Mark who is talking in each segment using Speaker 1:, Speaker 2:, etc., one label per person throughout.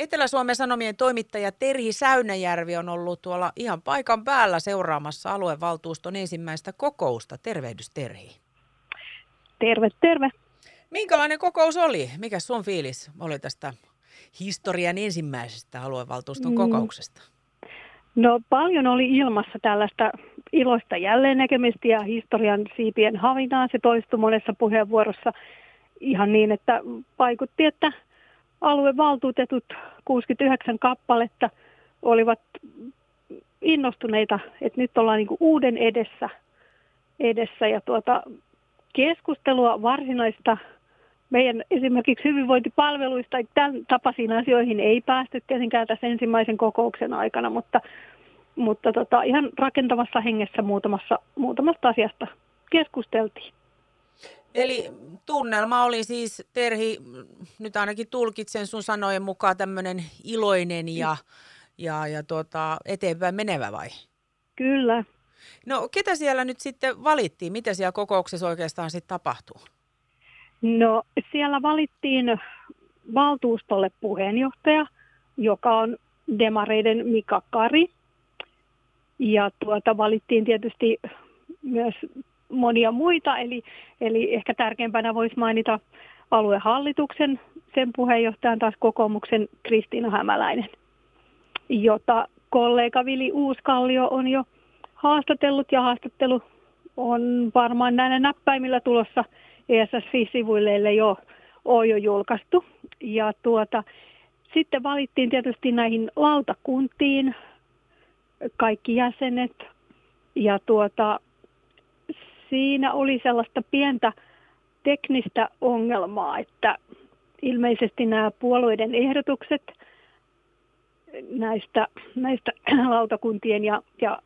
Speaker 1: Etelä-Suomen Sanomien toimittaja Terhi Säynäjärvi on ollut tuolla ihan paikan päällä seuraamassa aluevaltuuston ensimmäistä kokousta. Tervehdys Terhi.
Speaker 2: Terve, terve.
Speaker 1: Minkälainen kokous oli? Mikä sun fiilis oli tästä historian ensimmäisestä aluevaltuuston mm. kokouksesta?
Speaker 2: No paljon oli ilmassa tällaista iloista jälleen näkemistä ja historian siipien havinaa. Se toistui monessa puheenvuorossa ihan niin, että vaikutti, että aluevaltuutetut 69 kappaletta olivat innostuneita, että nyt ollaan niin uuden edessä, edessä ja tuota, keskustelua varsinaista meidän esimerkiksi hyvinvointipalveluista, tämän tapaisiin asioihin ei päästy tietenkään tässä ensimmäisen kokouksen aikana, mutta, mutta tota, ihan rakentavassa hengessä muutamassa, muutamasta asiasta keskusteltiin.
Speaker 1: Eli tunnelma oli siis, Terhi, nyt ainakin tulkitsen sun sanojen mukaan tämmöinen iloinen ja, ja, ja tuota, eteenpäin menevä vai?
Speaker 2: Kyllä.
Speaker 1: No ketä siellä nyt sitten valittiin? Mitä siellä kokouksessa oikeastaan sitten tapahtuu?
Speaker 2: No siellä valittiin valtuustolle puheenjohtaja, joka on demareiden Mika Kari. Ja tuota, valittiin tietysti myös monia muita, eli, eli ehkä tärkeimpänä voisi mainita aluehallituksen, sen puheenjohtajan taas kokoomuksen Kristiina Hämäläinen, jota kollega Vili Uuskallio on jo haastatellut ja haastattelu on varmaan näillä näppäimillä tulossa ESS-sivuille, ellei jo, ole jo julkaistu. Ja tuota, sitten valittiin tietysti näihin lautakuntiin kaikki jäsenet ja tuota, siinä oli sellaista pientä teknistä ongelmaa, että ilmeisesti nämä puolueiden ehdotukset näistä, näistä lautakuntien ja, ja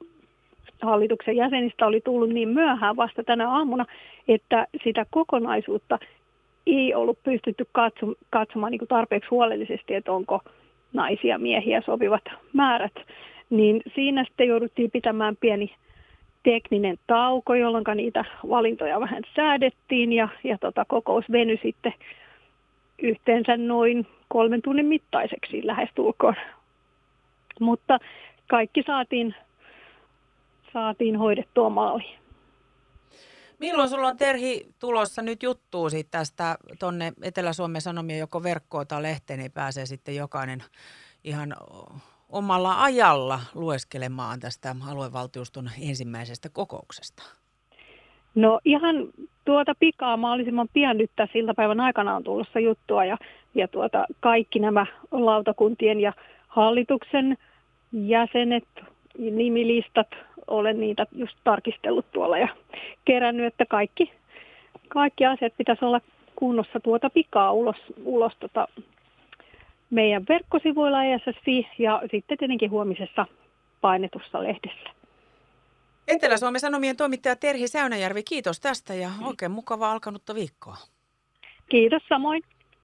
Speaker 2: hallituksen jäsenistä oli tullut niin myöhään vasta tänä aamuna, että sitä kokonaisuutta ei ollut pystytty katsomaan, katsomaan niin tarpeeksi huolellisesti, että onko naisia miehiä sopivat määrät. Niin siinä sitten jouduttiin pitämään pieni tekninen tauko, jolloin niitä valintoja vähän säädettiin ja, ja tota, kokous venyi sitten yhteensä noin kolmen tunnin mittaiseksi lähestulkoon. Mutta kaikki saatiin, saatiin hoidettua maaliin.
Speaker 1: Milloin sulla on Terhi tulossa nyt juttuu siitä tästä tuonne Etelä-Suomen Sanomien joko verkkoon tai lehteen, niin pääsee sitten jokainen ihan omalla ajalla lueskelemaan tästä aluevaltuuston ensimmäisestä kokouksesta?
Speaker 2: No ihan tuota pikaa mahdollisimman pian nyt tässä iltapäivän aikana on tulossa juttua ja, ja tuota, kaikki nämä lautakuntien ja hallituksen jäsenet, nimilistat, olen niitä just tarkistellut tuolla ja kerännyt, että kaikki, kaikki asiat pitäisi olla kunnossa tuota pikaa ulos, ulos tota meidän verkkosivuilla ESSI ja sitten tietenkin huomisessa painetussa lehdessä.
Speaker 1: Etelä-Suomen Sanomien toimittaja Terhi Säynäjärvi, kiitos tästä ja oikein mukavaa alkanutta viikkoa.
Speaker 2: Kiitos samoin.